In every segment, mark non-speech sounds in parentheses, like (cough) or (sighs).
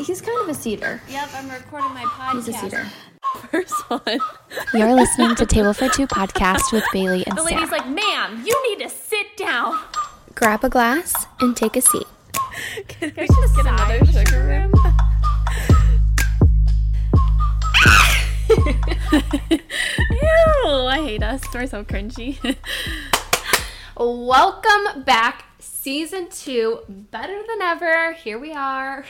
He's kind of a cedar. Yep, I'm recording my podcast. He's a cedar. (laughs) First one. You're listening to Table for Two podcast with Bailey and The Sarah. lady's like, ma'am, you need to sit down. Grab a glass and take a seat. Can we just get another sugar rim? (laughs) Ew, I hate us. We're so cringy. (laughs) Welcome back, season two, better than ever. Here we are.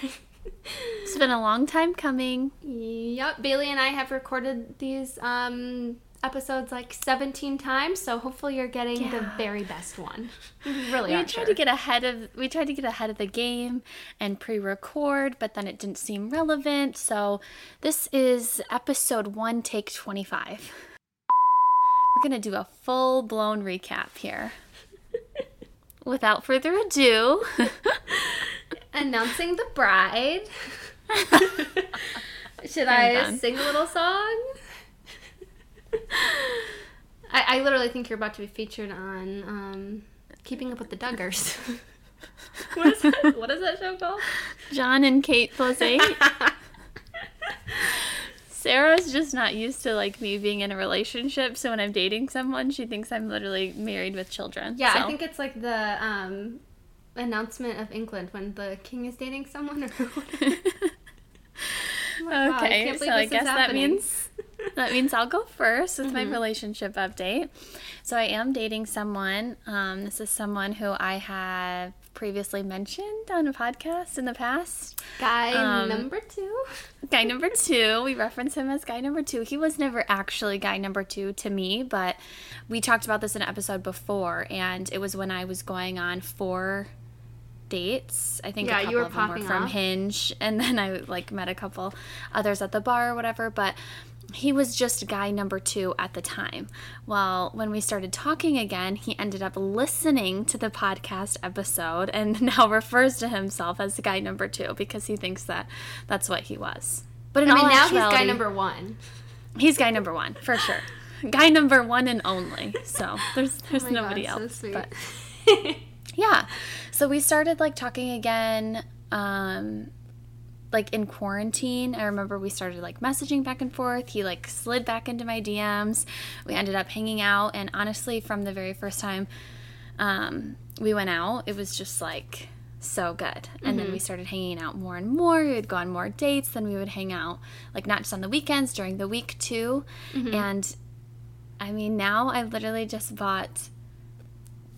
It's been a long time coming. yep, Bailey and I have recorded these um, episodes like 17 times, so hopefully you're getting the very best one. (laughs) We really We tried to get ahead of we tried to get ahead of the game and pre-record, but then it didn't seem relevant. So this is episode 1 take 25. We're going to do a full-blown recap here. (laughs) Without further ado, (laughs) announcing the bride. (laughs) Should I'm I done. sing a little song? I, I literally think you're about to be featured on um, Keeping Up with the Duggars. (laughs) what, is that, what is that show called? Jon and Kate plus 8. (laughs) Sarah's just not used to like me being in a relationship, so when I'm dating someone, she thinks I'm literally married with children. Yeah, I think it's like the um, announcement of England when the king is dating someone. Or (laughs) (laughs) my God, I Okay, so I guess that means that means I'll go first with Mm-hmm. my relationship update. So I am dating someone. Um, this is someone who I have previously mentioned on a podcast in the past. Guy Um, number two. Guy number (laughs) two, we reference him as guy number two. He was never actually guy number two to me, but we talked about this in an episode before, and it was when I was going on four dates. I think Yeah, a you couple were of them were from. Hinge, (laughs) and then I like met a couple others at the bar or whatever, but he was just guy number two at the time. Well, when we started talking again, he ended up listening to the podcast episode and (laughs) now refers to himself as guy number two because he thinks that that's what he was. But in I mean, all now he's guy number one. He's guy number one for sure. (laughs) guy number one and only. So there's oh there's Oh nobody God, so else. sweet. But yeah so we started like talking again um like in quarantine. I remember we started like messaging back and forth. He like slid back into my dms we ended up hanging out and honestly from the very first time um we went out it was just like so good. And then we started hanging out more and more. We would go on more dates then we would hang out like not just on the weekends during the week too. And i mean now i literally just bought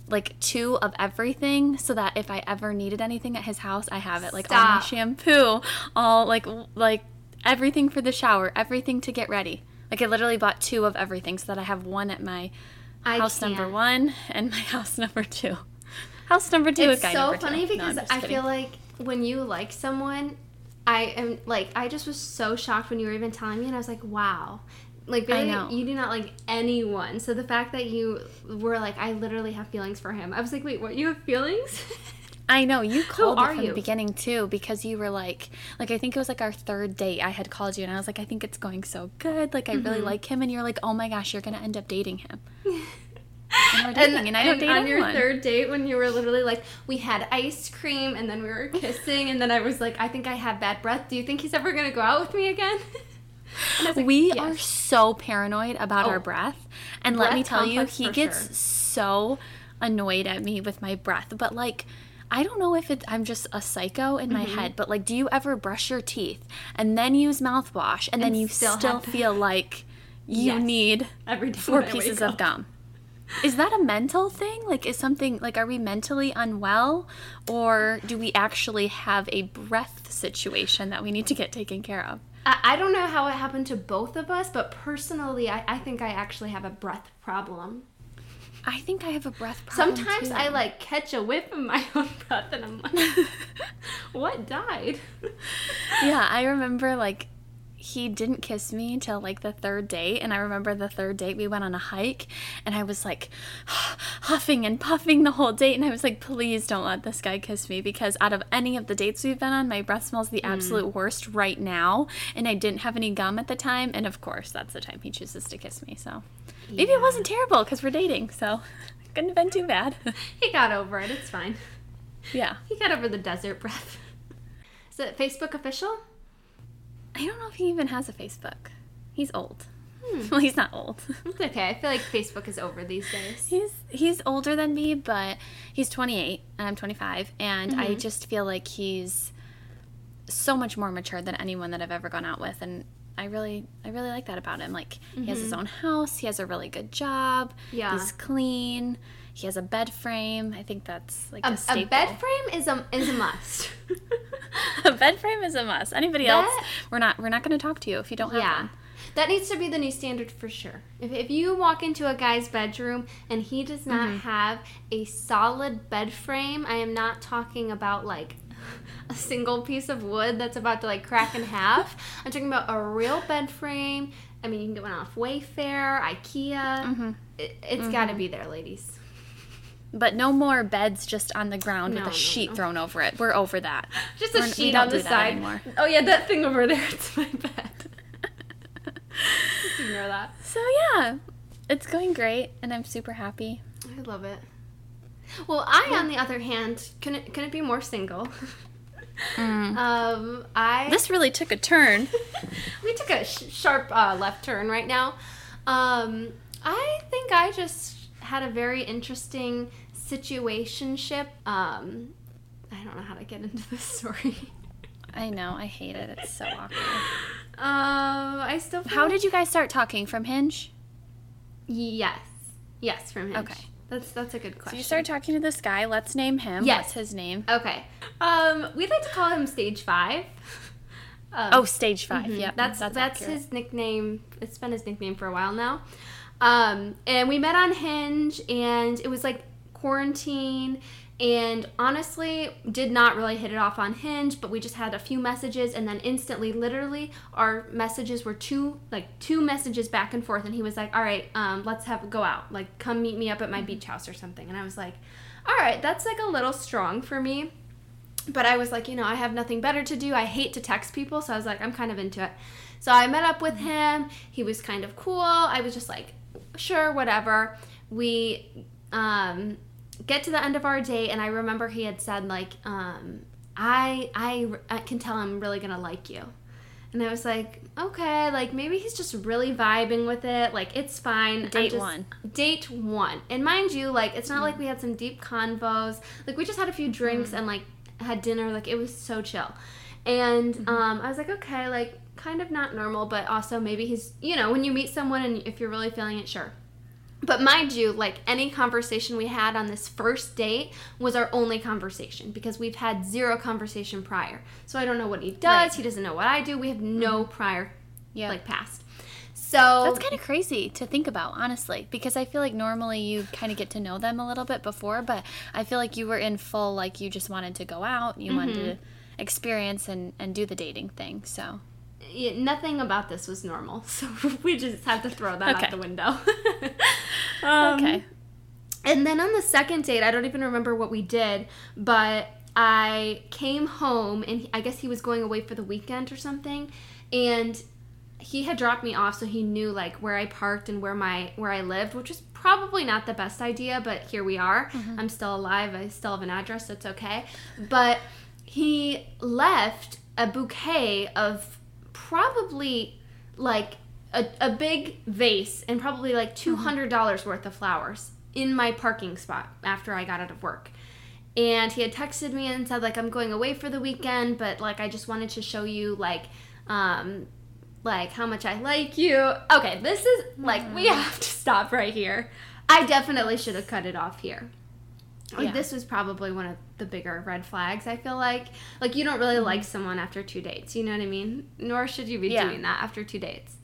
like two of everything so that if I ever needed anything at his house, I have it. Like all my shampoo, all like like everything for the shower, everything to get ready. Like I literally bought two of everything so that I have one at my I house number can't. one and my (laughs) house number two. House number two It's is so number funny two. Because just I feel like when you like someone, I am like I just was so shocked when you were even telling me, and I was like, wow. Like Bailey, you do not like anyone. So the fact that you were like, I literally have feelings for him. I was like, wait, what? You have feelings? (laughs) I know you called it from you? the beginning too because you were like, like I think it was like our third date. I had called you and I was like, I think it's going so good. Like I really Mm-hmm. like him, and you're like, oh my gosh, you're gonna end up dating him. (laughs) and dating, and, I don't and date on anyone. your third date when you were literally like, we had ice cream and then we were kissing, and then I was like, I think I have bad breath. Do you think he's ever gonna go out with me again? (laughs) And like, we "Yes." are so paranoid about Oh. our breath, and let me tell you, he gets sure. so annoyed at me with my breath. But like. I don't know if it, I'm just a psycho in my Mm-hmm. head, but like, do you ever brush your teeth and then use mouthwash and, then you still still, feel like you Yes. need every time four pieces of gum. Is that a mental thing? Like, is something like, are we mentally unwell, or do we actually have a breath situation that we need to get taken care of? I, I don't know how it happened to both of us, but personally, I, I think I actually have a breath problem. I think I have a breath problem. Sometimes too. I like catch a whiff of my (laughs) own breath and I'm like, (laughs) what died? yeah, I remember like he didn't kiss me until like the third date. And I remember the third date we went on a hike and I was like (sighs) huffing and puffing the whole date. And I was like, please don't let this guy kiss me because out of any of the dates we've been on, my breath smells the hmm. absolute worst right now. And I didn't have any gum at the time. And of course, that's the time he chooses to kiss me. So maybe it wasn't terrible because we're dating. So couldn't have been too bad. (laughs) He got over it. It's fine. yeah. He got over the desert breath. Is it Facebook official? I don't know if he even has a Facebook. He's old. Hmm. (laughs) Well, he's not old. (laughs) It's okay. I feel like Facebook is over these days. he's he's older than me, but he's 28 and I'm 25, and Mm-hmm. I just feel like he's so much more mature than anyone that I've ever gone out with, and I really I really like that about him. Like he has his own house, he has a really good job, Mm-hmm. Yeah. he's clean, he has a bed frame. I think that's like a, A, a bed frame is a is a must. (laughs) (laughs) a bed frame is a must. Anybody else, we're not we're not going to talk to you if you don't have yeah. one. That needs to be the new standard for sure. If, if you walk into a guy's bedroom and he does not Mm-hmm. have a solid bed frame, I am not talking about like (laughs) a single piece of wood that's about to like crack in half. (laughs) I'm talking about a real bed frame. I mean, you can get one off Wayfair, IKEA. Mm-hmm. It, it's got to be there, ladies. But no more beds just on the ground No, with no, a sheet no. thrown over it. We're over that. (laughs) Just a We're- sheet on the side. anymore. Oh yeah, that thing over there. (laughs) It's my bed. (laughs) Just ignore that. So yeah, it's going great, and I'm super happy. I love it. Well, I, on the other hand, couldn't couldn't be more single. Um, I This really took a turn. we took a sh- sharp uh, left turn right now. Um, I think I just had a very interesting situationship. Um, I don't know how to get into this (laughs) story. I know, I hate it. It's so awkward. Um, I still. How did you guys start talking from Hinge? Yes, yes, from Hinge. Okay. that's that's a good question. So you started talking to this guy. Let's name him. Yes. What's his name? Okay. Um, we'd like to call him Stage Five. (laughs) Um, Oh, stage 5 Mhm. Yeah, that's that's, accurate. his nickname. It's been his nickname for a while now. Um, and we met on Hinge, and it was like quarantine. And honestly, did not really hit it off on Hinge, but we just had a few messages, and then instantly, literally, our messages were two like two messages back and forth. And he was like, "All right, um, let's have go out. Like, come meet me up at my beach house or something." And I was like, "All right, that's like a little strong for me." but I was like, you know, I have nothing better to do. I hate to text people, so I was like, I'm kind of into it. So I met up with him. He was kind of cool. I was just like, sure, whatever. We um, get to the end of our date, and I remember he had said like, um, I, I I can tell I'm really gonna like you. And I was like, okay, like maybe he's just really vibing with it. Like it's fine. Date just- one. Date one. And mind you, like it's not like we had some deep convos. Like we just had a few drinks and like had dinner. Like it was so chill. And um, I was like, okay, like kind of not normal, but also maybe he's, you know, when you meet someone and if you're really feeling it, sure. But mind you, like any conversation we had on this first date was our only conversation because we've had zero conversation prior. So I don't know what he does. Right. He doesn't know what I do. We have no prior, Yeah. like past. So That's kind of crazy to think about, honestly, because I feel like normally you kind of get to know them a little bit before, but I feel like you were in full, like you just wanted to go out, you wanted Mm-hmm. to experience and, and do the dating thing. So, yeah, nothing about this was normal. (laughs) So we just have to throw that Okay. out the window. (laughs) Um, okay. And then on the second date, I don't even remember what we did, but I came home and he- I guess he was going away for the weekend or something, and he had dropped me off so he knew like where I parked and where my where I lived, which was probably not the best idea, but here we are. I'm still alive. I still have an address. So it's okay. But he left a bouquet of probably like a, a big vase and probably like $200 worth of flowers in my parking spot after I got out of work. And he had texted me and said like I'm going away for the weekend, but like I just wanted to show you like um like how much I like you. Okay, this is like we have to stop right here. I definitely should have cut it off here. Like Yeah. this was probably one of the bigger red flags. I feel like like you don't really Mm-hmm. like someone after two dates. You know what I mean? Nor should you be Yeah. doing that after two dates.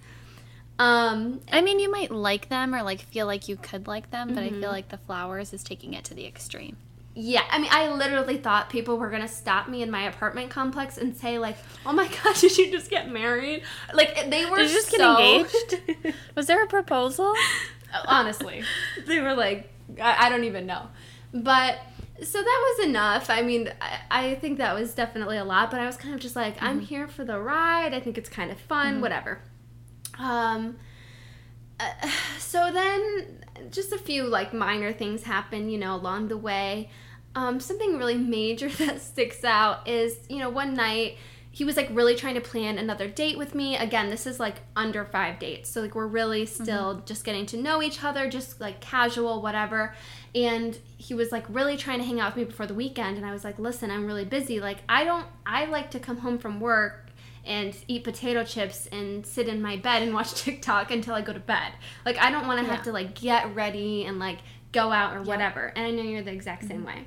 Um, I mean, you might like them or like feel like you could like them, but I Mm-hmm. feel like the flowers is taking it to the extreme. yeah, I mean, I literally thought people were gonna stop me in my apartment complex and say like, "Oh my (laughs) god, did you just get married?" Like they were Did you just get engaged? (laughs) Was there a proposal? honestly (laughs) they were like I, I don't even know but so that was enough. I mean I, I think that was definitely a lot but i was kind of just like i'm here for the ride. I think it's kind of fun whatever. Um uh, so then just a few like minor things happen you know along the way. Um, something really (laughs) major that sticks out is, you know, one night he was like really trying to plan another date with me. Again, this is like under five dates. So, like, we're really mm-hmm. still just getting to know each other, just like casual, whatever. And he was like really trying to hang out with me before the weekend. And I was like, listen, I'm really busy. Like, I don't, I like to come home from work and eat potato chips and sit in my bed and watch (laughs) TikTok until I go to bed. Like, I don't want to Yeah. have to like get ready and like go out or whatever. And I know you're the exact same mm-hmm. way.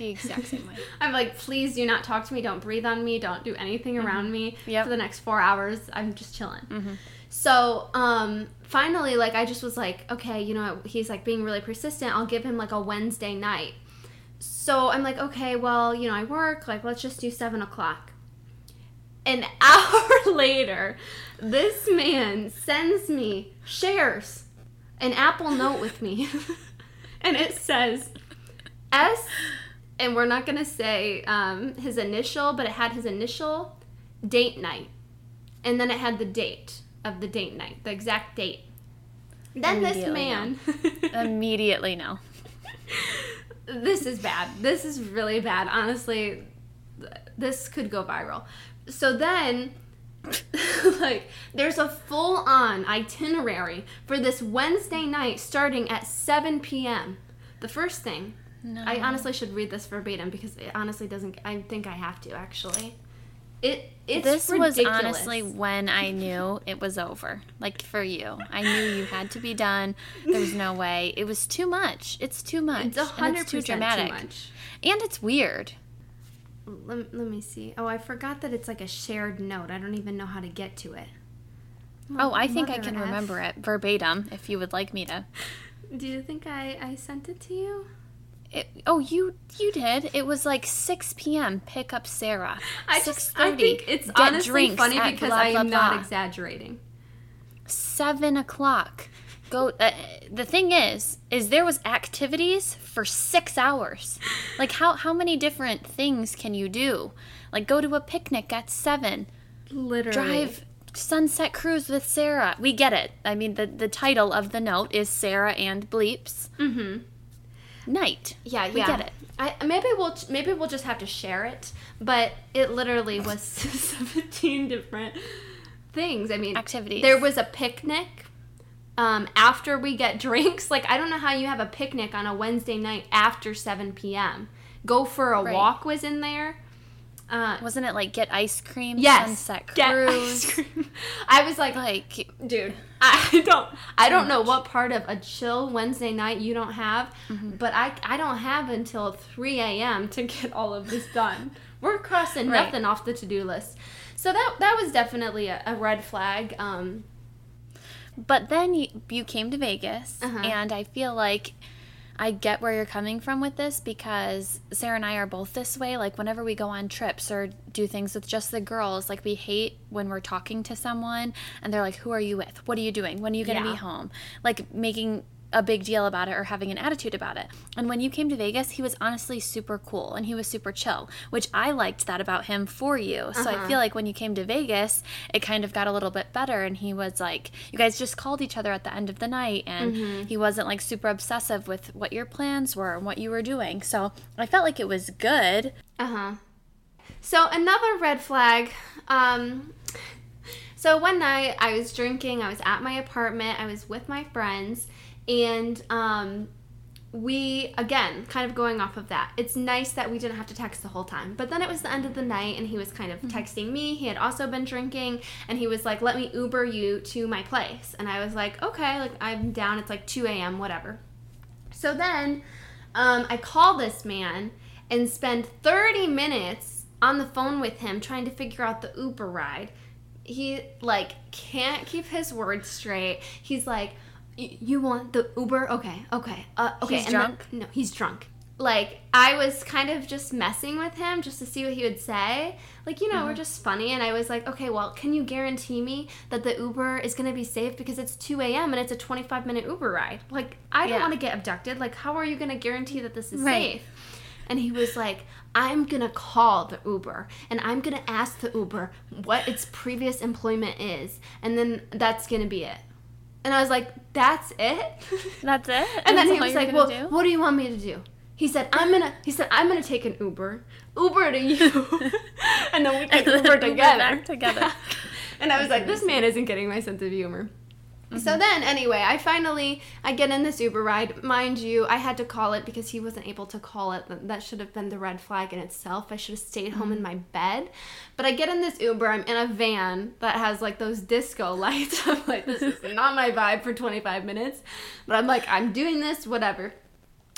The exact same way. (laughs) I'm like, please do not talk to me. Don't breathe on me. Don't do anything around me Yep. for the next four hours. I'm just chilling. So, um, finally, like, I just was like, okay, you know, he's like being really persistent. I'll give him like a Wednesday night. So I'm like, okay, well, you know, I work. Like, let's just do seven o'clock. An (laughs) hour later, this man sends me shares an Apple Note with me, (laughs) and it says S, and we're not gonna say um, his initial, but it had his initial date night, and then it had the date of the date night, the exact date. Then this man, (laughs) Immediately no. this is bad. This is really bad. Honestly, this could go viral. So then, (laughs) like, there's a full on itinerary for this Wednesday night starting at 7 p.m. The first thing, No. I honestly should read this verbatim because it honestly doesn't. I think I have to actually. It it's this was honestly when I knew it was over. Like for you, I knew you had to be done. There's no (laughs) way. It was too much. It's too much. it's a hundred percent dramatic, too much. and it's weird. Let, let me see. Oh, I forgot that it's like a shared note. I don't even know how to get to it. Oh, I think I can F. remember it verbatim. If you would like me to. (laughs) Do you think I I sent it to you? It, oh, you you did. It was like 6 p.m. Pick up Sarah. I just I think it's get honestly funny because blah, I blah, am not blah. exaggerating. seven o'clock. Go. Uh, the thing is, is there was activities for six hours. Like how how many different things can you do? Like go to a picnic at seven. Literally. Drive sunset cruise with Sarah. We get it. I mean the the title of the note is Sarah and Bleeps Mm-hmm. Night. Yeah, We yeah. get it. I maybe we'll maybe we'll just have to share it, but it literally (laughs) was (laughs) 17 different things. I mean, Activities. There was a picnic um, after we get (laughs) drinks. Like I don't know how you have a picnic on a Wednesday night after 7 p.m. Go for a Right. walk was in there. Uh, Wasn't it like get ice cream? yes, Sunset get cruise. ice cream. (laughs) I was like, Like dude i (laughs) don't i don't know what part of a chill wednesday night you don't have but i i don't have until 3 a.m to get all of this done we're crossing Right. nothing off the to-do list so that that was definitely a, a red flag um But then you, you came to Vegas, Uh-huh. and I feel like I get where you're coming from with this because Sarah and I are both this way. Like, whenever we go on trips or do things with just the girls, like, we hate when we're talking to someone and they're like, Who are you with? What are you doing? When are you going to Yeah. be home? Like, making a big deal about it or having an attitude about it. And when you came to Vegas, he was honestly super cool and he was super chill, which I liked that about him for you. So I feel like when you came to Vegas, it kind of got a little bit better and he was like you guys just called each other at the end of the night and he wasn't like super obsessive with what your plans were and what you were doing. So I felt like it was good. Uh-huh. So another red flag. Um so one night I was drinking, I was at my apartment, I was with my friends, and um we again kind of going off of that it's nice that we didn't have to text the whole time. But then it was the end of the night and he was kind of texting me. He had also been drinking and he was like let me uber you to my place. And i was like okay like i'm down. It's like 2 a.m whatever. So then um, I call this man and spend 30 minutes on the phone with him trying to figure out the Uber ride. He like can't keep his words straight. He's like, "Y- "You want the Uber? Okay, okay, uh, okay." He's and then- drunk? no, he's drunk. Like I was kind of just messing with him just to see what he would say. Like you know, we're just funny, and I was like, "Okay, well, can you guarantee me that the Uber is gonna be safe because it's 2 a.m. and it's a 25 minute Uber ride? Like I don't Yeah. want to get abducted. Like how are you gonna guarantee that this is Right. safe?" And he was like, I'm gonna call the Uber and I'm gonna ask the Uber what its previous employment is, and then that's gonna be it. And I was like, That's it? (laughs) That's it. and then he was like, Well, do? what do you want me to do? He said, "I'm gonna." He said, "I'm gonna take an Uber, Uber to you, (laughs) and then we can Uber together." together. (laughs) and I was like, "This man isn't getting my sense of humor." So Mm-hmm. then, anyway, I finally I get in this Uber ride. Mind you, I had to call it because he wasn't able to call it. That- That should have been the red flag in itself. I should have stayed home Mm-hmm. in my bed. But I get in this Uber. I'm in a van that has like those disco (laughs) lights. I'm like, this is (laughs) not my vibe for 25 minutes. But I'm like, I'm doing this, whatever.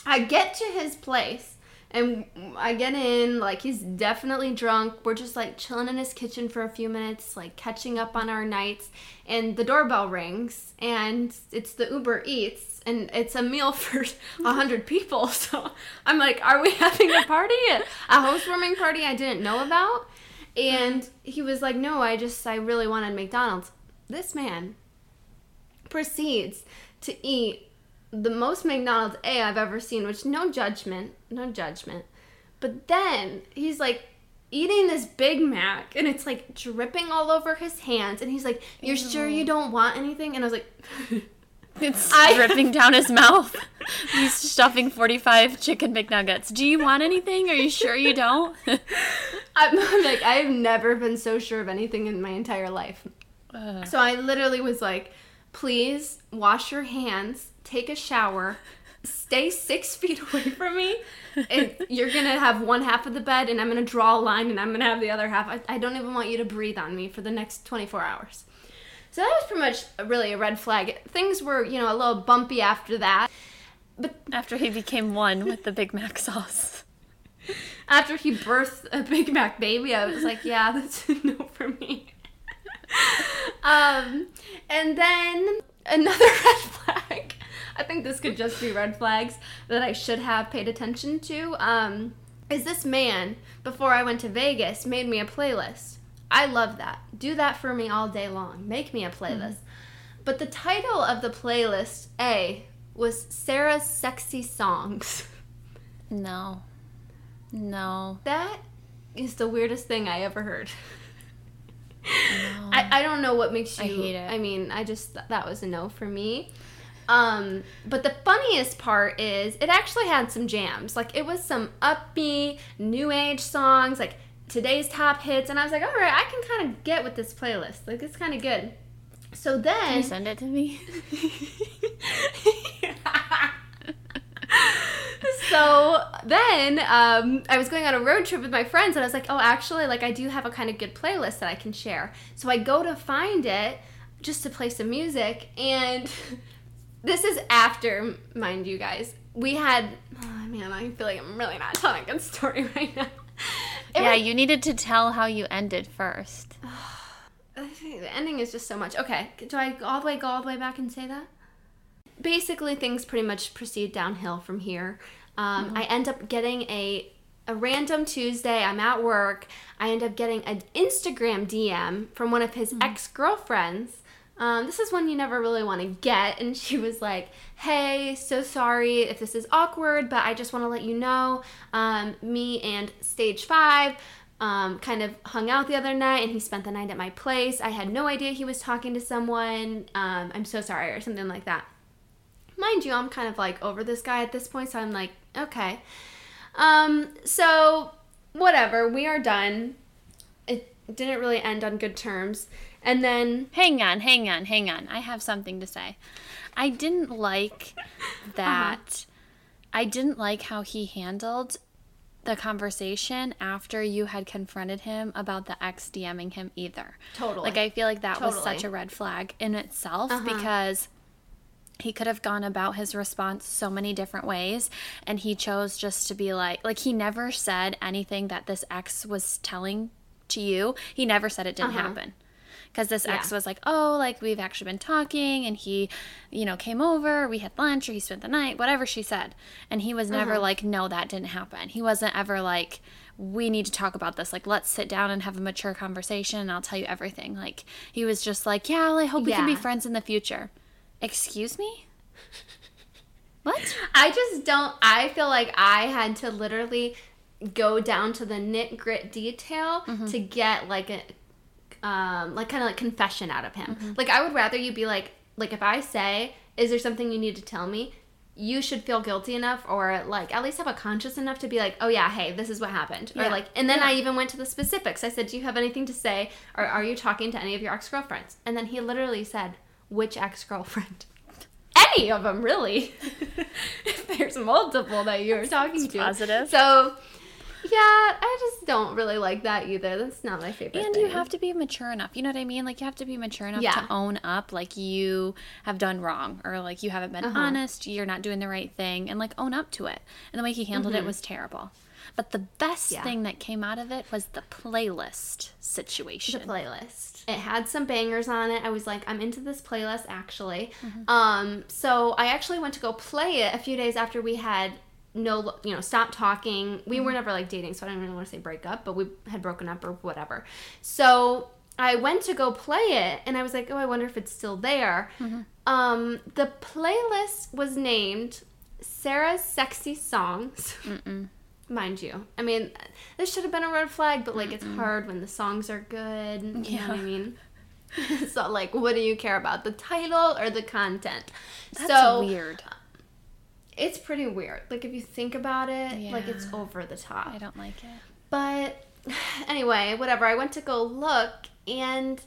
I get to his place and I get in, like, he's definitely drunk. We're just like chilling in his kitchen for a few minutes, like catching up on our nights. And the doorbell rings, and it's the Uber Eats, and it's a meal (laughs) for a hundred people. (laughs) So I'm like, are we having a party? A housewarming party I didn't know about? And he was like, no, I just, I really wanted McDonald's. This man proceeds to eat the most McDonald's A I've ever seen, which no judgment, no judgment. But then he's like eating this Big Mac and it's like dripping all over his hands and he's like, "You're sure you don't want anything?" And I was like, (laughs) It's I- dripping down his mouth. (laughs) He's stuffing 45 chicken McNuggets. Do you want anything? Are you sure you don't? (laughs) I'm like, I've never been so sure of anything in my entire life. Ugh. So I literally was like, please wash your hands, take a shower, stay six (laughs) feet away from me. (laughs) And you're gonna have one half of the bed, and I'm gonna draw a line, and I'm gonna have the other half. I, I don't even want you to breathe on me for the next 24 hours. So that was pretty much really a red flag. Things were, you know, a little bumpy after that. But After he became one with the Big Mac sauce. (laughs) after he birthed a Big Mac baby, I was like, yeah, that's a no for me. um, and then another red flag. (laughs) I think this could just be red flags that I should have paid attention to. Um, is this man, before I went to Vegas, made me a playlist. I love that. Do that for me all day long. Make me a playlist. But the title of the playlist, A, was Sarah's Sexy Songs. No. No. That is the weirdest thing I ever heard. (laughs) I, I don't know what makes you. I hate it. I mean, I just that was a no for me. Um, but the funniest part is it actually had some jams. Like it was some upbeat new age songs, like today's top hits, and I was like, all right, I can kind of get with this playlist. Like it's kind of good. So Can then you send it to me? (laughs) so then um, I was going on a road trip with my friends, and I was like, oh, actually, like I do have a kind of good playlist that I can share. So I go to find it just to play some music, and (laughs) this is after, mind you guys, we had. Oh man, I feel like I'm really not telling a good story (laughs) right now. It yeah, was- you needed to tell how you ended first. (sighs) The ending is just so much. Okay, do I all the way go all the way back and say that? Basically, things pretty much proceed downhill from here. Um, I end up getting a a random Tuesday. I'm at work. I end up getting an Instagram DM from one of his ex girlfriends. Um, this is one you never really want to get, and she was like, "Hey, so sorry if this is awkward, but I just want to let you know, um, me and Stage Five um, kind of hung out the other night and he spent the night at my place. I had no idea he was talking to someone. Um, I'm so sorry, or something like that. Mind you, I'm kind of like over this guy at this point, so I'm like, okay. Um, so, whatever, we are done. It didn't really end on good terms. And then, Hang on, hang on, hang on. I have something to say. I didn't like (laughs) that. I didn't like how he handled the conversation after you had confronted him about the ex DMing him either. Totally. Like I feel like that was such a red flag in itself Uh-huh. because he could have gone about his response so many different ways and he chose just to be like like he never said anything that this ex was telling to you. He never said it didn't Uh-huh. happen. Because this ex was like, oh, like we've actually been talking, and he, you know, came over, we had lunch, or he spent the night, whatever she said. And he was never Uh-huh. like, no, that didn't happen. He wasn't ever like, we need to talk about this. Like, let's sit down and have a mature conversation, and I'll tell you everything. Like, he was just like, yeah, well, I hope we can be friends in the future. Excuse me? (laughs) What? I just don't, I feel like I had to literally go down to the nit grit detail to get like a, um, like kind of like confession out of him. Like I would rather you be like, like if I say, is there something you need to tell me? you should feel guilty enough or like at least have a conscience enough to be like, oh yeah, hey, this is what happened. Or like, and then Yeah. I even went to the specifics. I said, do you have anything to say? Or are you talking to any of your ex girlfriends? And then he literally said, which ex girlfriend? (laughs) Any of them, really. (laughs) if there's multiple that you're talking to. positive. So, yeah, I just don't really like that either. That's not my favorite. And thing. you have to be mature enough. You know what I mean? Like you have to be mature enough Yeah. to own up like you have done wrong or like you haven't been Uh-huh. honest, you're not doing the right thing and like own up to it. And the way he handled it was terrible. But the best Mm-hmm. Yeah. thing that came out of it was the playlist situation. the playlist. It had some bangers on it. I was like, I'm into this playlist actually. Mm-hmm. Um, so I actually went to go play it a few days after we had no, you know, stopped talking. We Mm-hmm. were never like dating, so I don't even want to say break up, but we had broken up or whatever. So I went to go play it, and I was like, oh, I wonder if it's still there. Mm-hmm. Um, the playlist was named Sarah's Sexy Songs. (laughs) Mind you. I mean, this should have been a red flag, but like it's hard when the songs are good. You know what I mean? (laughs) so like what do you care about? The title or the content? That's so weird. It's pretty weird. Like if you think about it, like it's over the top. I don't like it. But (sighs) anyway, whatever. I went to go look, and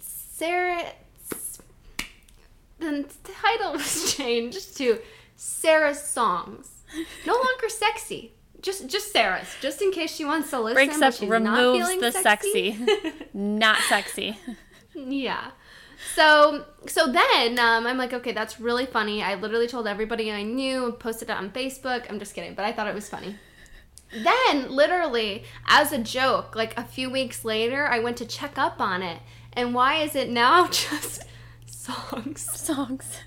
Sarah. The title was (laughs) changed to Sarah's songs. No (laughs) longer sexy. Just just Sarah's. Just in case she wants to listen. Breaks up, removes feeling the sexy. (laughs) not sexy. yeah. So so then um, I'm like, okay, that's really funny. I literally told everybody I knew, posted it on Facebook. I'm just kidding, but I thought it was funny. Then, literally, as a joke, like a few weeks later, I went to check up on it. And why is it now (laughs) just songs? Songs.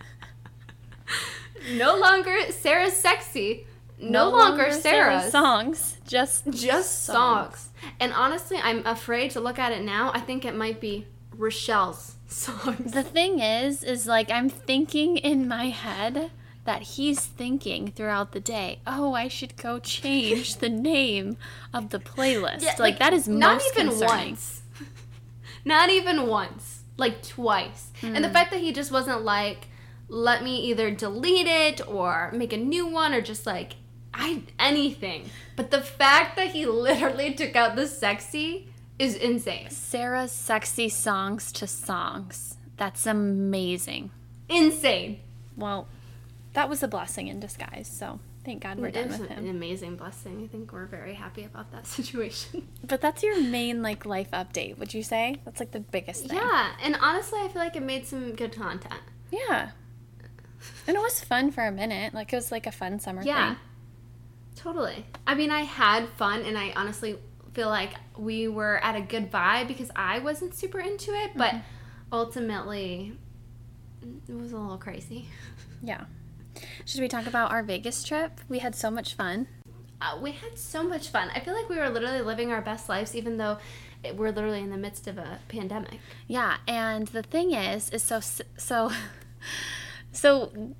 No longer Sarah's sexy. No, longer, Sarah's. songs. Just Just songs. And honestly, I'm afraid to look at it now. I think it might be Rochelle's songs. The thing is, is like I'm thinking in my head that he's thinking throughout the day, oh, I should go change the name of the playlist. Yeah, like, that is not most even concerning. once. (laughs) not even once. Like twice. And the Hmm. fact that he just wasn't like, let me either delete it or make a new one or just like I anything. But the fact that he (laughs) literally took out the sexy is insane. Sarah's sexy songs to songs. That's amazing. Insane. Well, that was a blessing in disguise. So thank God we're done It's with an amazing blessing. I think we're very happy about that (laughs) situation. But that's your main like life update. Would you say that's like the biggest thing? yeah, and honestly, I feel like it made some good content. Yeah. And it was fun for a minute. Like it was like a fun summer Yeah. thing. Totally. I mean, I had fun, and I honestly feel like we were at a good vibe because I wasn't super into it, but ultimately, it was a little crazy. Yeah. Should we talk about our Vegas trip? We had so much fun. Uh, we had so much fun. I feel like we were literally living our best lives, even though it, we're literally in the midst of a pandemic. Yeah, and the thing is, is so so (laughs) so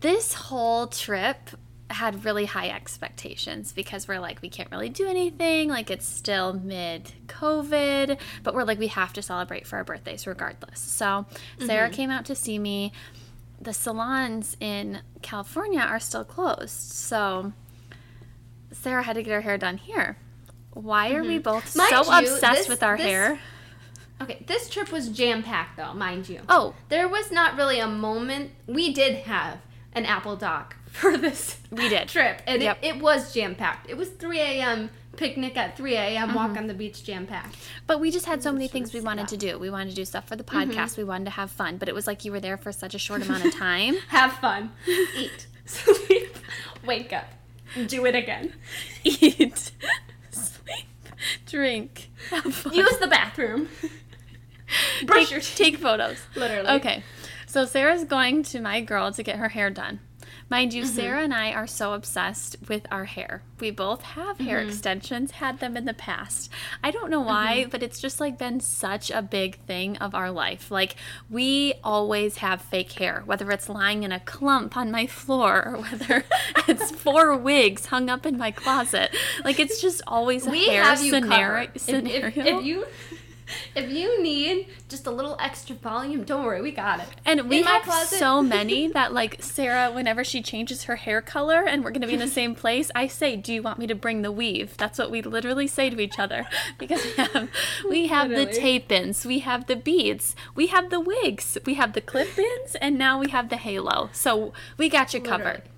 this whole trip had really high expectations because we're like we can't really do anything. Like it's still mid covid but we're like we have to celebrate for our birthdays regardless. So sarah mm-hmm. came out to see me. The salons in california are still closed. So sarah had to get her hair done here. Why are we mm-hmm. both Mind so you, obsessed this- with our this- hair? Okay, this trip was jam packed, though, mind you. oh. There was not really a moment. We did have an Apple Doc (laughs) for this We did. trip, and Yep. it, it was jam packed. It was 3 a.m. picnic at 3 a.m. Walk Mm-hmm. on the beach, jam packed. But we just had so many things we wanted to do. We wanted to do stuff for the Mm-hmm. podcast. We wanted to have fun. But it was like you were there for such a short amount of (laughs) time. Have fun, (laughs) eat, sleep, wake up, do it again, Eat, sleep, drink, have fun. use the bathroom, brush take, your teeth. take photos. Literally. Okay. So Sarah's going to my girl to get her hair done. Mind Mm-hmm. you, Sarah and I are so obsessed with our hair. We both have hair Mm-hmm. extensions, had them in the past. I don't know why, Mm-hmm. but it's just like been such a big thing of our life. Like we always have fake hair, whether it's lying in a clump on my floor or whether (laughs) it's four wigs hung up in my closet. Like it's just always a We hair you scenario. If- If, if you if you need just a little extra volume, don't worry, we got it. And we have closet- so (laughs) many that like Sarah, whenever she changes her hair color and we're gonna be in the (laughs) same place, I say, "Do you want me to bring the weave?" That's what we literally say to each other (laughs) because we have we have the tape-ins, we have the beads, we have the wigs, we have the clip-ins, and now we have the halo. So we got you covered. Literally.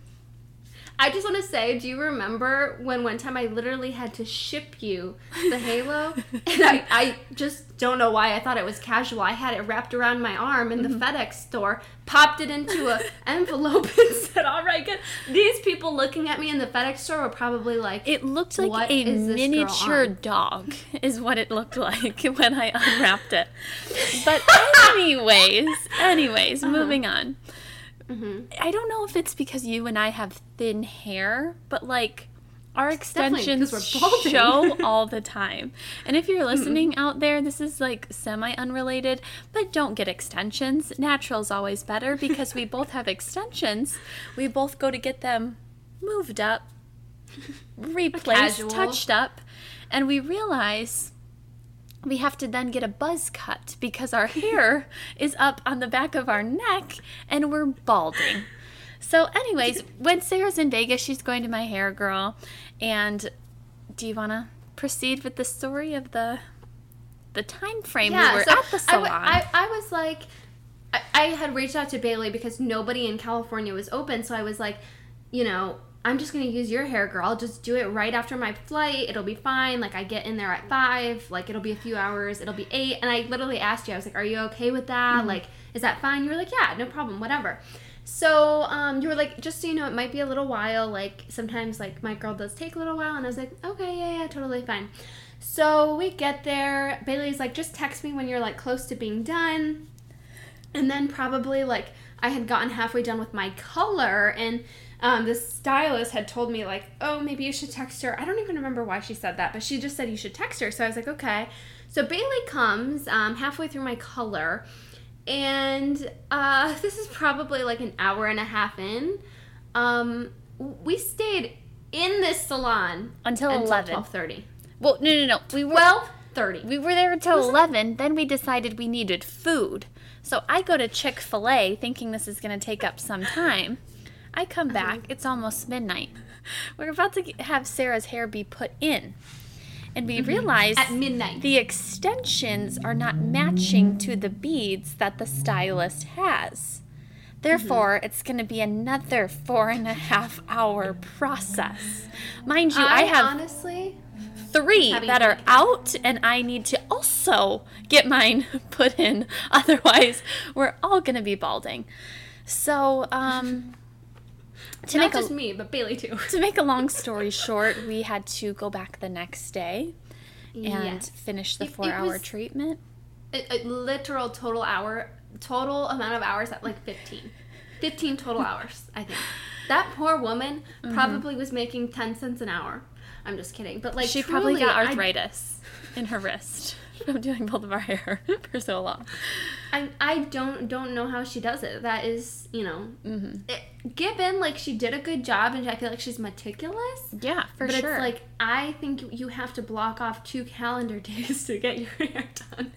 I just want to say, do you remember when one time I literally had to ship you the halo? (laughs) and I, I just don't know why I thought it was casual. I had it wrapped around my arm in the Mm-hmm. FedEx store, popped it into a (laughs) envelope (laughs) and said, all right, good. These people looking at me in the FedEx store were probably like, It looked like a miniature dog, is what it looked like when I unwrapped it. But anyways, anyways, Uh-huh. moving on. Mm-hmm. I don't know if it's because you and I have thin hair, but like our extensions show all the time. And if you're listening out there, this is like semi unrelated, but don't get extensions. Natural's always better because we both have extensions. We both go to get them moved up, (laughs) replaced, touched up, and we realize we have to then get a buzz cut because our hair (laughs) is up on the back of our neck and we're balding. So, anyways, (laughs) when Sarah's in Vegas, she's going to my hair girl. And do you want to proceed with the story of the the time frame we were so at the I salon? I was like, I, I had reached out to Bailey because nobody in California was open. So I was like, you know, I'm just to use your hair, girl. I'll just do it right after my flight. It'll be fine. Like, I get in there at five. Like, it'll be a few hours. It'll be eight. And I literally asked you, I was like, are you okay with that? Like, is that fine? You were like, yeah, no problem, whatever. So um, you were like, just so you know, it might be a little while. Like sometimes, like my girl does take a little while, and I was like, okay, yeah, yeah, totally fine. So we get there. Bailey's like, just text me when you're like close to being done. And then probably like I had gotten halfway done with my color, and um, the stylist had told me like, oh, maybe you should text her. I don't even remember why she said that, but she just said you should text her. So I was like, okay. So Bailey comes um, halfway through my color, and uh, (laughs) this is probably like an hour and a half in. Um, we stayed in this salon Until 11. twelve thirty. well, no, no, no. We were Twelve thirty. We were there until 11. Then we decided we needed food. So I go to Chick fil A thinking this is going to take up some time. I come uh-huh. back. It's almost midnight. (laughs) We're about to have Sarah's hair be put in. And we mm-hmm. realize At midnight. the extensions are not matching to the beads that the stylist has. Therefore, mm-hmm. it's going to be another four and a half hour process. Mind you, I, have honestly. three that are out, and I need to also get mine (laughs) put in. (laughs) Otherwise, we're all going to be balding. So, um, to Not make just a me, but Bailey too. (laughs) to make a long (laughs) story short, we had to go back the next day and Yes. finish the It- it four-hour treatment. a, a literal total hour total amount of hours at like 15 15 total hours i think that poor woman Mm-hmm. probably was making 10 cents an hour i'm just kidding but like she probably truly, got I- arthritis in her wrist (laughs) from doing both of our (laughs) hair for so long. I, I don't don't know how she does it that is you know Mm-hmm. it, given like she did a good job and i feel like she's meticulous Yeah, for but sure. it's like i think you have to block off two calendar (laughs) days to get your hair done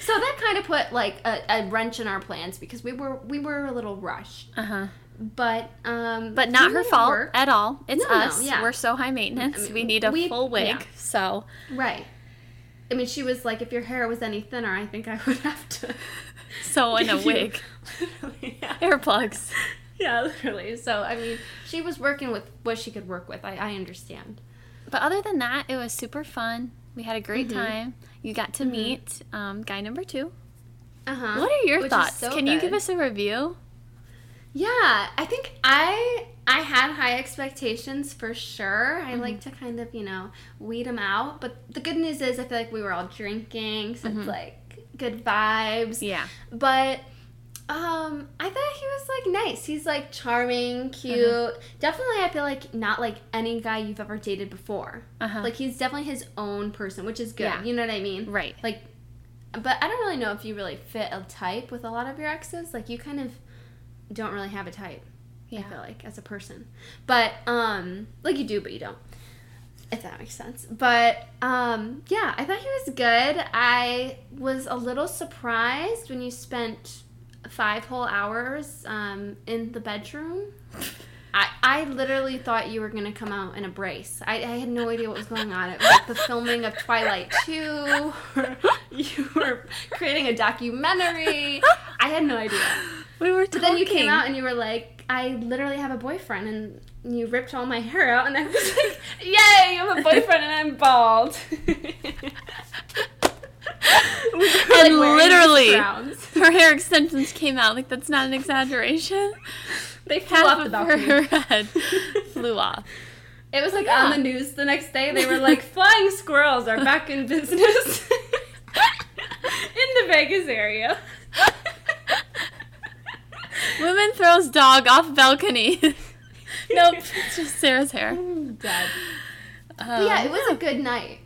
so that kind of put like a, a wrench in our plans because we were we were a little rushed uh huh. but um But not her fault work. at all. It's No, no, us. yeah. We're so high maintenance. I mean, we need a we- full wig. yeah. So right i mean she was like if your hair was any thinner i think i would have to (laughs) so in a wig, literally, yeah. (laughs) hair plugs. yeah literally so i mean she was working with what she could work with i, I understand But other than that, it was super fun. We had a great Mm-hmm. time. You got to meet um, guy number two. uh-huh What are your Which thoughts? so Can you give us a review? Yeah, I think I I had high expectations for sure. I like to kind of you know weed them out. But the good news is I feel like we were all drinking, so it's like good vibes. Yeah. But um, I thought he was like nice. He's like charming, cute. Definitely, I feel like not like any guy you've ever dated before. Uh-huh. Like he's definitely his own person, which is good. Yeah. You know what I mean? Right. Like, but I don't really know if you really fit a type with a lot of your exes. Like you kind of don't really have a type. I feel like as a person, but um, like you do, but you don't. if that makes sense. But um, yeah, I thought he was good. I was a little surprised when you spent five whole hours um, in the bedroom. (laughs) I, I literally thought you were gonna come out in a brace. I, I had no idea what was going on. It was like the filming of Twilight 2. (laughs) you were creating a documentary. I had no idea. We were But then you came out and you were like, I literally have a boyfriend, and you ripped all my hair out, and I was like, (laughs) Yay, I have a boyfriend and I'm bald. (laughs) We were, like, And literally- her hair extensions came out. Like that's not an exaggeration. They flew Half off the balcony. her head (laughs) flew off. It was like on the news the next day. They were like, flying squirrels are back in business in the Vegas area. Woman throws dog off balcony. (laughs) nope, it's just Sarah's hair. Dead. Um, yeah, it was a good night.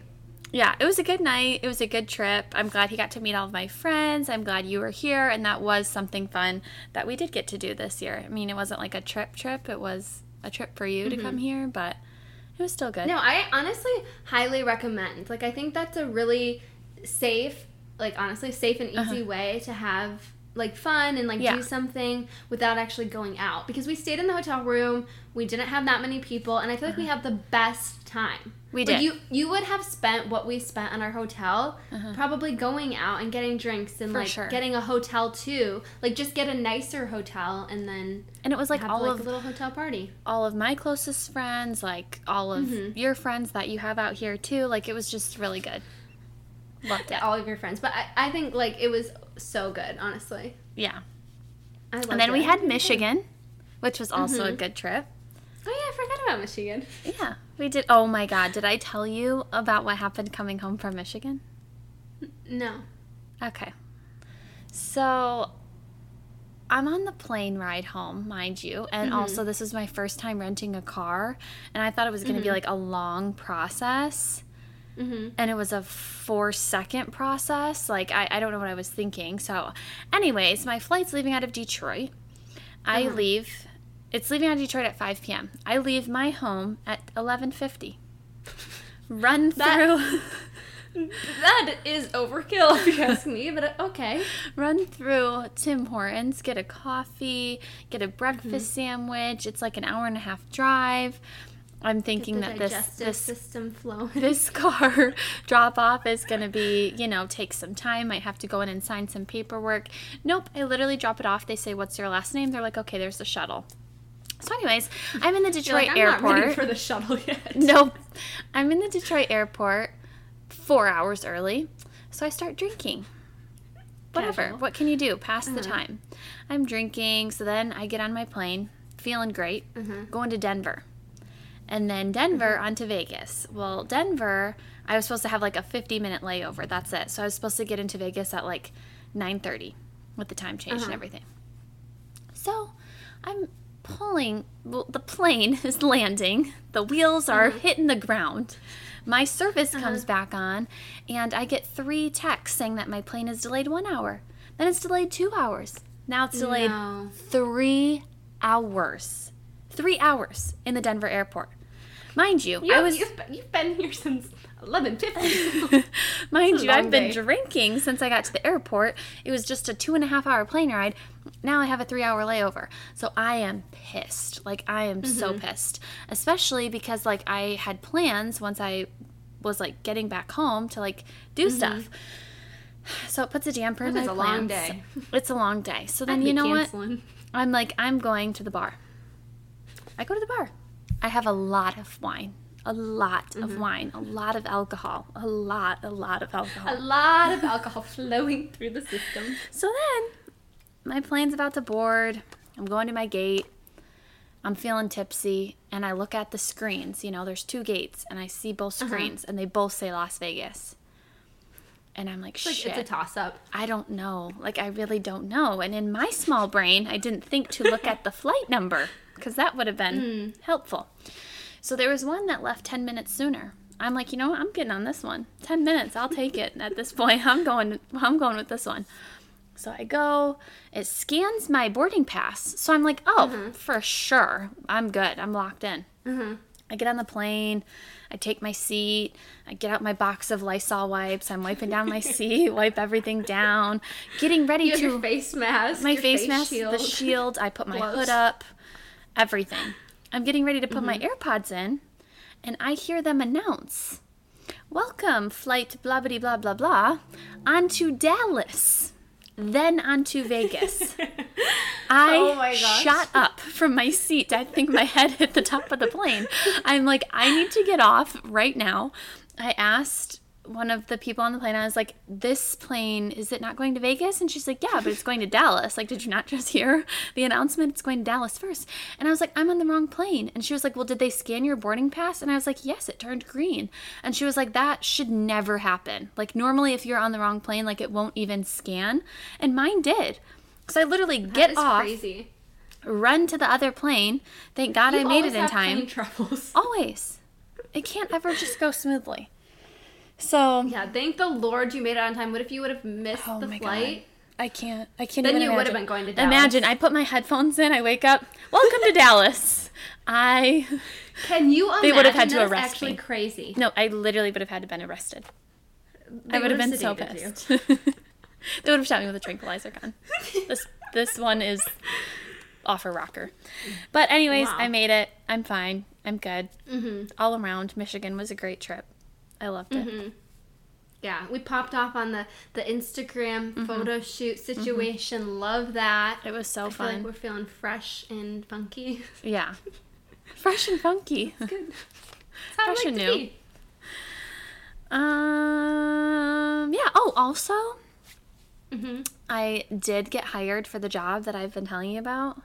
yeah, it was a good night. It was a good trip. I'm glad he got to meet all of my friends. I'm glad you were here, and that was something fun that we did get to do this year. I mean, it wasn't like a trip trip. It was a trip for you to come here, but it was still good. No, I honestly highly recommend. Like, I think that's a really safe, like, honestly, safe and easy way to have like fun and like Uh-huh. Yeah. do something without actually going out because we stayed in the hotel room we didn't have that many people and i feel like we have the best time Uh-huh. We like did. you you would have spent what we spent on our hotel probably going out and getting drinks and Uh-huh. For like sure. getting a hotel too like just get a nicer hotel and then and it was like all like of a little hotel party all of my closest friends, like all of Mm-hmm. your friends that you have out here too. Like it was just really good. Loved it. all of your friends but i, I think like it was so good honestly Yeah. I And then we had Michigan, which was also Mm-hmm. a good trip. oh yeah i forgot about michigan Yeah, we did. Oh my God, did I tell you about what happened coming home from Michigan? no Okay. So I'm on the plane ride home, mind you, and also this is my first time renting a car, and I thought it was going to be like a long process. Mm-hmm. And it was a four second process. Like, I, I don't know what I was thinking. So, anyways, my flight's leaving out of Detroit. I leave, it's leaving out of Detroit at 5 p.m. I leave my home at 11.50. (laughs) Run That- through. (laughs) that is overkill if you ask me but uh, okay run through Tim Hortons, get a coffee, get a breakfast Mm-hmm. sandwich. It's like an hour and a half drive. I'm thinking that this this system (laughs) flow this car (laughs) drop off is going to be, you know, take some time. Might have to go in and sign some paperwork. Nope, I literally drop it off. They say, "What's your last name?" They're like, "Okay, there's the shuttle." So, anyways, I'm in the Detroit like, I'm airport. not ready for the shuttle (laughs) yet Nope. I'm in the Detroit airport four hours early. So I start drinking. Whatever. Casual. What can you do? Pass the uh-huh. time. I'm drinking. So then I get on my plane, feeling great, mm-hmm. going to Denver. And then Denver mm-hmm. onto Vegas. Well, Denver, I was supposed to have like a 50 minute layover. That's it. So I was supposed to get into Vegas at like 9:30 with the time change and uh-huh. everything. So I'm pulling, well, the plane (laughs) is landing, the wheels are mm-hmm. hitting the ground. My service uh-huh. comes back on, and I get three texts saying that my plane is delayed one hour. Then it's delayed two hours. Now it's delayed No. three hours. Three hours in the Denver airport. Mind you, You, I was. you've, been- you've been here since 11.50 (laughs) Mind you, I've been day. drinking since I got to the airport. It was just a two and a half hour plane ride. Now I have a three hour layover. So I am pissed. Like, I am so Mm-hmm. pissed. Especially because, like, I had plans once I was, like, getting back home to, like, do stuff. So it puts a damper in Mm-hmm. My is a long day. It's a long day. So then you know what? I'm like, I'm going to the bar. I go to the bar. I have a lot of wine. A lot of Mm-hmm. wine. A lot of alcohol. A lot, a lot of alcohol. A lot of alcohol (laughs) flowing through the system. So then, my plane's about to board. I'm going to my gate. I'm feeling tipsy, and I look at the screens. You know, there's two gates, and I see both Uh-huh. screens, and they both say Las Vegas. And I'm like, It's like shit. it's a toss up. I don't know. Like, I really don't know. And in my small brain, I didn't think to look at the flight number because that would have been hmm. helpful. So there was one that left 10 minutes sooner. I'm like, you know what? I'm getting on this one. 10 minutes. I'll take it. At this (laughs) point, I'm going I'm going with this one. So I go, it scans my boarding pass. So I'm like, oh, mm-hmm. for sure. I'm good. I'm locked in. Mm-hmm. I get on the plane. I take my seat. I get out my box of Lysol wipes. I'm wiping down my (laughs) seat, wipe everything down, getting ready You to your face mask, my your face, mask, shield. the shield. I put my Gloves. hood up, everything. I'm getting ready to put my Mm-hmm. AirPods in, and I hear them announce, "Welcome, flight blah blah blah blah blah, on to Dallas, then on to Vegas." (laughs) I Oh my gosh. shot up from my seat. I think my head hit the top of the plane. I'm like, I need to get off right now. I asked one of the people on the plane, I was like, this plane, is it not going to Vegas? And she's like, yeah, but it's going to Dallas. Like, did you not just hear the announcement? It's going to Dallas first. And I was like, I'm on the wrong plane. And she was like, well, did they scan your boarding pass? And I was like, yes, it turned green. And she was like, that should never happen. Like, normally, if you're on the wrong plane, like, it won't even scan. And mine did. So I literally That get off, crazy. run to the other plane. Thank God I made it in time. (laughs) Always. It can't ever just go smoothly. So Yeah, thank the Lord you made it on time. What if you would have missed Oh the my flight? God. I can't. I can't Then even you would have imagine. been going to Dallas. Imagine I put my headphones in. I wake up. Welcome to (laughs) Dallas. I Can you (laughs) imagine? They would have had to arrest actually me. crazy. no. I literally would have had to been arrested. (laughs) They I would have been so pissed. they would have shot me with a tranquilizer gun. This this one is off a rocker. But anyways, Wow. I made it. I'm fine. I'm good. Mm-hmm. All around, Michigan was a great trip. I loved it. Mm-hmm. Yeah, we popped off on the the Instagram Mm-hmm. photo shoot situation. Love that. It was so I fun. like we're feeling fresh and funky. (laughs) yeah, fresh and funky. Good. (laughs) That's how Fresh like and new. be. Um. Yeah. Oh, also, Mhm. I did get hired for the job that I've been telling you about.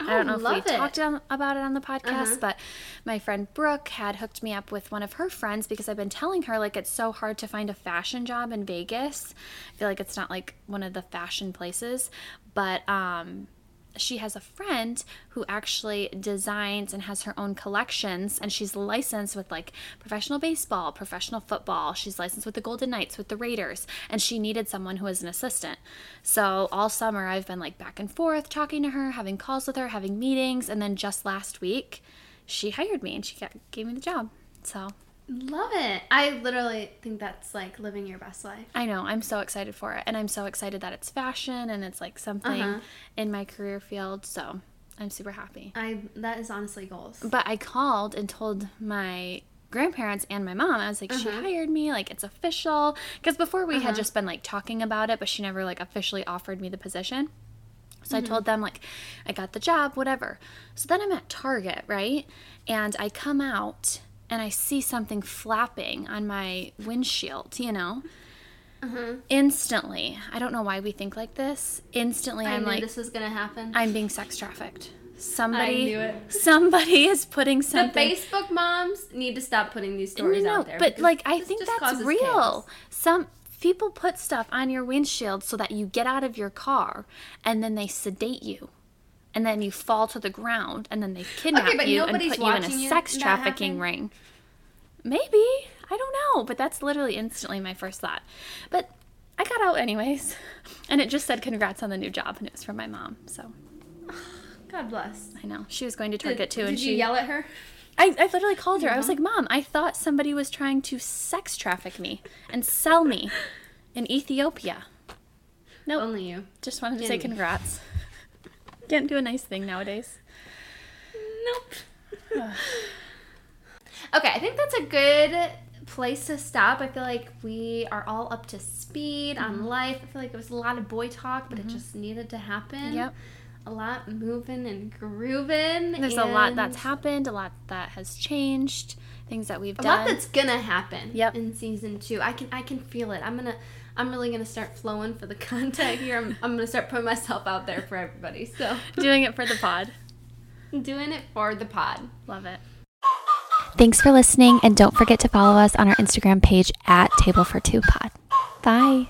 Oh, I don't know if we it. talked on, about it on the podcast, Uh-huh. but my friend Brooke had hooked me up with one of her friends because I've been telling her like it's so hard to find a fashion job in Vegas. I feel like it's not like one of the fashion places, but um she has a friend who actually designs and has her own collections and she's licensed with like professional baseball, professional football. She's licensed with the Golden Knights, with the Raiders, and she needed someone who was an assistant. So all summer I've been like back and forth talking to her, having calls with her, having meetings, and then just last week she hired me and she gave me the job. So Love it. I literally think that's like living your best life. I know. I'm so excited for it. And I'm so excited that it's fashion and it's like something Uh-huh. in my career field. So I'm super happy. I that is honestly goals. But I called and told my grandparents and my mom, I was like, she uh-huh. hired me, like it's official. Because before we had uh-huh. just been like talking about it, but she never like officially offered me the position. So I told mm-hmm. them, like, I got the job, whatever. So then I'm at Target, right? And I come out and I see something flapping on my windshield, you know? Mm-hmm. Instantly, I don't know why we think like this. Instantly, I I'm knew like, this is gonna happen. I'm being sex trafficked. Somebody, somebody (laughs) is putting something. the. Facebook moms need to stop putting these stories no, out there. but like I think that's real. chaos. Some people put stuff on your windshield so that you get out of your car and then they sedate you. And then you fall to the ground and then they kidnap Okay, you and put you in a sex trafficking happen? ring. Maybe. I don't know, but that's literally instantly my first thought. But I got out anyways. (laughs) And it just said congrats on the new job and it was from my mom. So (sighs) God bless. I know. She was going to Did, Target too did and you she yell at her? I, I literally called her. I was like, Mom, I thought somebody was trying to sex traffic me and sell me in Ethiopia. Nope. Only you. Just wanted to say congrats. Can't do a nice thing nowadays. Nope. (sighs) okay, I think that's a good place to stop. I feel like we are all up to speed Mm-hmm. on life. I feel like it was a lot of boy talk, but it just needed to happen. Yep. A lot moving and grooving. There's a lot that's happened, a lot that has changed, things that we've a done. lot that's gonna happen. Yep. In season two, I can I can feel it. I'm gonna. I'm really gonna start flowing for the (laughs) content here. I'm, I'm gonna start putting myself out there for everybody. So, (laughs) Doing it for the pod. doing it for the pod. Love it. Thanks for listening, and don't forget to follow us on our Instagram page at Table for Two Pod. Bye.